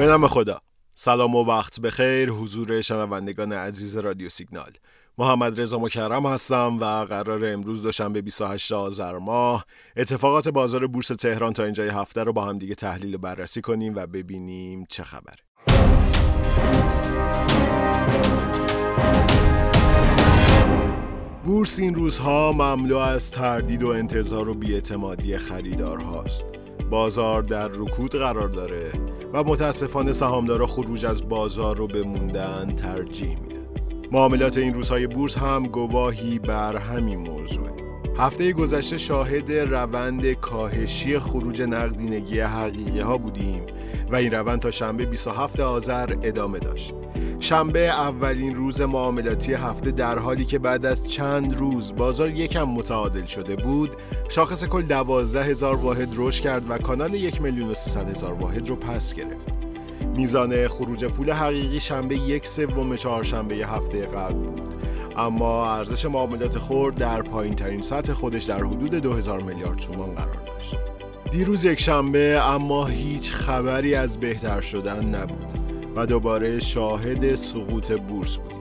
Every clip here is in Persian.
به نام خدا. سلام و وقت بخیر حضور شنوندگان عزیز رادیو سیگنال. محمد رضا مکرم هستم و قرار امروز دوشنبه 28 آذر ماه اتفاقات بازار بورس تهران تا اینجای هفته رو با هم دیگه تحلیل و بررسی کنیم و ببینیم چه خبره. بورس این روزها مملو از تردید و انتظار و بیاعتمادی خریدارهاست. بازار در رکود قرار داره و متاسفانه سهامدارا خروج از بازار رو به موندن ترجیح میدن. معاملات این روزهای بورس هم گواهی بر همین موضوعه. هفته گذشته شاهد روند کاهشی خروج نقدینگی حقیقی ها بودیم و این روند تا شنبه 27 آذر ادامه داشت. شنبه اولین روز معاملاتی هفته در حالی که بعد از چند روز بازار یکم متعادل شده بود شاخص کل 12 هزار واحد رشد کرد و کانال یک میلیون و هزار واحد رو پس گرفت. میزان خروج پول حقیقی شنبه یک سوم چهارشنبه هفته قبل بود. اما ارزش معاملات خورد در پایین ترین سطح خودش در حدود 2000 میلیارد تومان قرار داشت. دیروز یک شنبه اما هیچ خبری از بهتر شدن نبود. و دوباره شاهد سقوط بورس بودیم.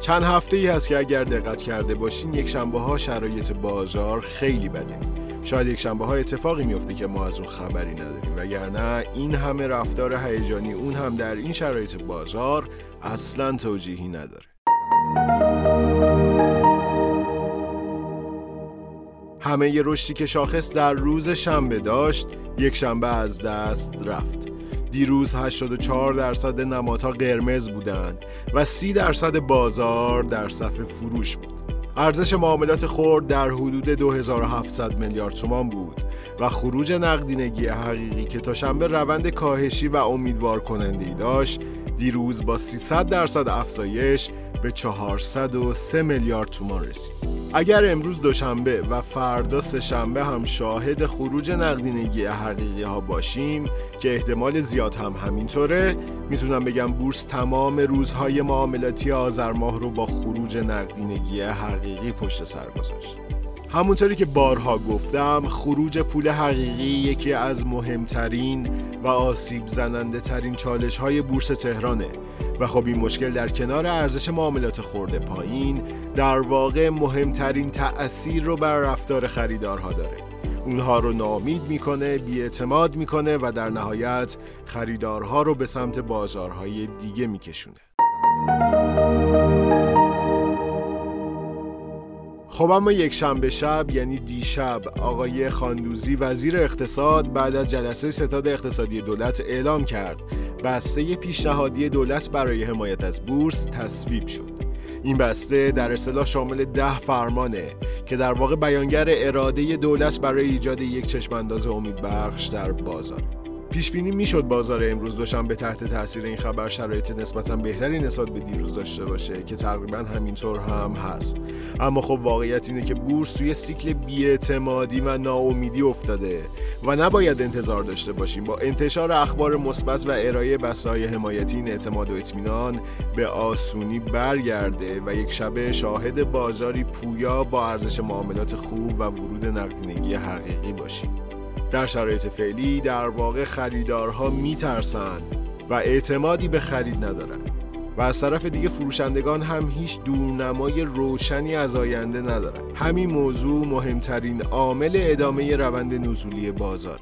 چند هفته ای هست که اگر دقت کرده باشین یک شنبه ها شرایط بازار خیلی بده. شاید یک شنبه ها اتفاقی میفته که ما از اون خبری نداریم. وگرنه این همه رفتار هیجانی اون هم در این شرایط بازار اصلا توجیهی نداره. همه ی رشدی که شاخص در روز شنبه داشت یک شنبه از دست رفت. دیروز 84 درصد نمادها قرمز بودند و 30 درصد بازار در صف فروش بود. ارزش معاملات خورد در حدود 2700 میلیارد تومان بود و خروج نقدینگی حقیقی که تا شنبه روند کاهشی و امیدوار کننده ای داشت دیروز با 300 درصد افزایش به 403 میلیارد تومان رسید. اگر امروز دوشنبه و فردا سهشنبه هم شاهد خروج نقدینگی حقیقی ها باشیم که احتمال زیاد هم همینطوره می‌تونم بگم بورس تمام روزهای معاملاتی آذر ماه رو با خروج نقدینگی حقیقی پشت سر گذاشت همونطوری که بارها گفتم خروج پول حقیقی یکی از مهمترین و آسیب زننده ترین چالش های بورس تهرانه و خب این مشکل در کنار ارزش معاملات خورده پایین در واقع مهمترین تأثیر رو بر رفتار خریدارها داره. اونها رو نامید می‌کنه بیاعتماد می‌کنه و در نهایت خریدارها رو به سمت بازارهای دیگه میکشونه. خب اما یک شنبه شب یعنی دیشب آقای خاندوزی وزیر اقتصاد بعد از جلسه ستاد اقتصادی دولت اعلام کرد بسته پیشنهادی دولت برای حمایت از بورس تصویب شد. این بسته در اصطلاح شامل ده فرمانه که در واقع بیانگر اراده دولت برای ایجاد یک چشمانداز امیدبخش در بازار. پیش بینی می‌شد بازار امروز دوشنبه تحت تاثیر این خبر شرایط نسبتا بهتری نسبت به دیروز داشته باشه که تقریبا همینطور هم هست. اما خب واقعیت اینه که بورس توی سیکل بیاعتمادی و ناامیدی افتاده و نباید انتظار داشته باشیم. با انتشار اخبار مثبت و ارائه بسای حمایتی این اعتماد و اطمینان به آسونی برگرده و یک شبه شاهد بازاری پویا با ارزش معاملات خوب و ورود نقدینگی حقیقی باشیم. در شرایط فعلی در واقع خریدارها میترسن و اعتمادی به خرید ندارن. و از طرف دیگه فروشندگان هم هیچ دورنمای روشنی از آینده ندارن. همین موضوع مهمترین عامل ادامه روند نزولی بازاره.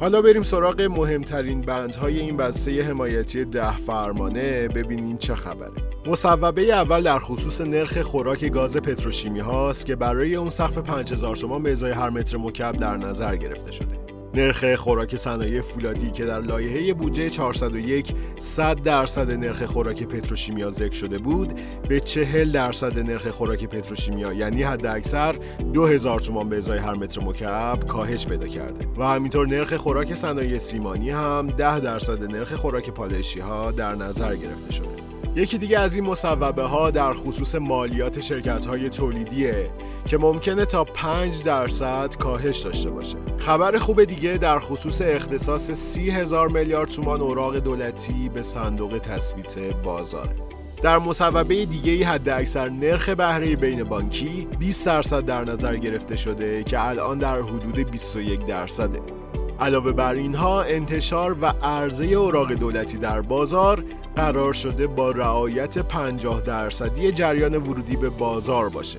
حالا بریم سراغ مهمترین بندهای این بسته حمایتی ده فرمانه. ببینیم چه خبره. مصوبه اول در خصوص نرخ خوراک گاز پتروشیمی هاست که برای اون سقف 5000 تومان به ازای هر متر مکعب در نظر گرفته شده. نرخ خوراک صنایع فولادی که در لایحه بودجه 401 100 درصد نرخ خوراک پتروشیمیا ذکر شده بود به 40 درصد نرخ خوراک پتروشیمیا یعنی حد اکثر 2000 تومان به ازای هر متر مکعب کاهش پیدا کرده و همینطور نرخ خوراک صنایع سیمانی هم 10 درصد نرخ خوراک پالایشی ها در نظر گرفته شده یکی دیگه از این مصوبه ها در خصوص مالیات شرکت های تولیدیه که ممکنه تا 5 درصد کاهش داشته باشه. خبر خوب دیگه در خصوص اختصاص 30 هزار میلیارد تومان اوراق دولتی به صندوق تثبیت بازاره در مصوبه دیگه حد اکثر نرخ بهره بین بانکی 20 درصد در نظر گرفته شده که الان در حدود 21 درصده. علاوه بر اینها انتشار و عرضه اوراق دولتی در بازار قرار شده با رعایت 50 درصدی جریان ورودی به بازار باشه.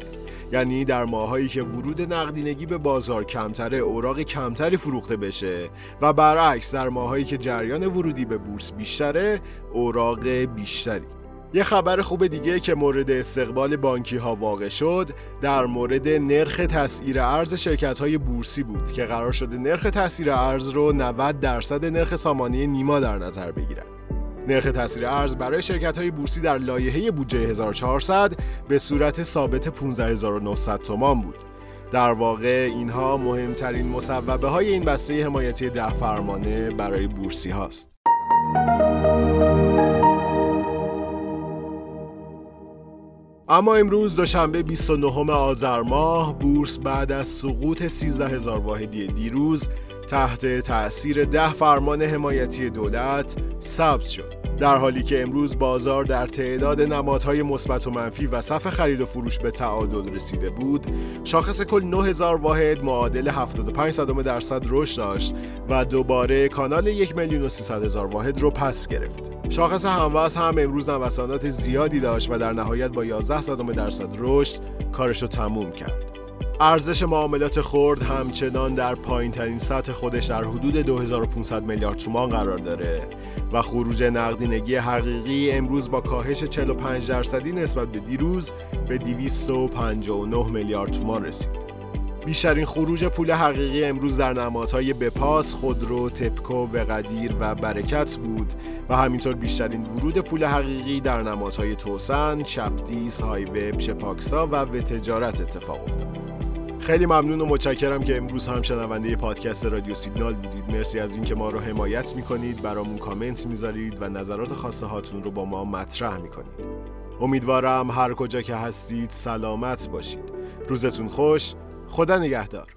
یعنی در ماهایی که ورود نقدینگی به بازار کمتره اوراق کمتری فروخته بشه و برعکس در ماهایی که جریان ورودی به بورس بیشتره اوراق بیشتری. یه خبر خوب دیگه که مورد استقبال بانکی ها واقع شد در مورد نرخ تسعیر ارز شرکت های بورسی بود که قرار شده نرخ تسعیر ارز رو 90 درصد نرخ سامانه نیما در نظر بگیرن نرخ تسعیر ارز برای شرکت های بورسی در لایحه بودجه 1400 به صورت ثابت 15900 تومان بود. در واقع اینها مهمترین مصوبه های این بسته حمایتی ده فرمانه برای بورسی هاست اما امروز دوشنبه 29 آذر ماه بورس بعد از سقوط 13 هزار واحدی دیروز تحت تأثیر ده فرمان حمایتی دولت سبز شد. در حالی که امروز بازار در تعداد نمادهای مثبت و منفی و صف خرید و فروش به تعادل رسیده بود شاخص کل 9000 واحد معادل 75 درصد رشد داشت و دوباره کانال 1 میلیون و 300 هزار واحد رو پس گرفت. شاخص هموز هم امروز نوسانات زیادی داشت و در نهایت با 11 درصد رشد کارش رو تموم کرد. ارزش معاملات خرد همچنان در پایین ترین سطح خودش در حدود 2500 میلیارد تومان قرار داره و خروج نقدینگی حقیقی امروز با کاهش 45 درصدی نسبت به دیروز به 259 میلیارد تومان رسید. بیشترین خروج پول حقیقی امروز در نمادهای بپاس، خودرو، تپکو، وقدیر و برکت بود و همینطور بیشترین ورود پول حقیقی در نمادهای توسن، شپدیس، هایوب، شپاکسا و و تجارت اتفاق افتاد. خیلی ممنون و متشکرم که امروز هم شنونده پادکست رادیو سیگنال بودید. مرسی از اینکه ما رو حمایت می‌کنید برامون کامنت می‌ذارید و نظرات خاصه هاتون رو با ما مطرح می‌کنید. امیدوارم هر کجا که هستید سلامت باشید. روزتون خوش خدا نگهدار.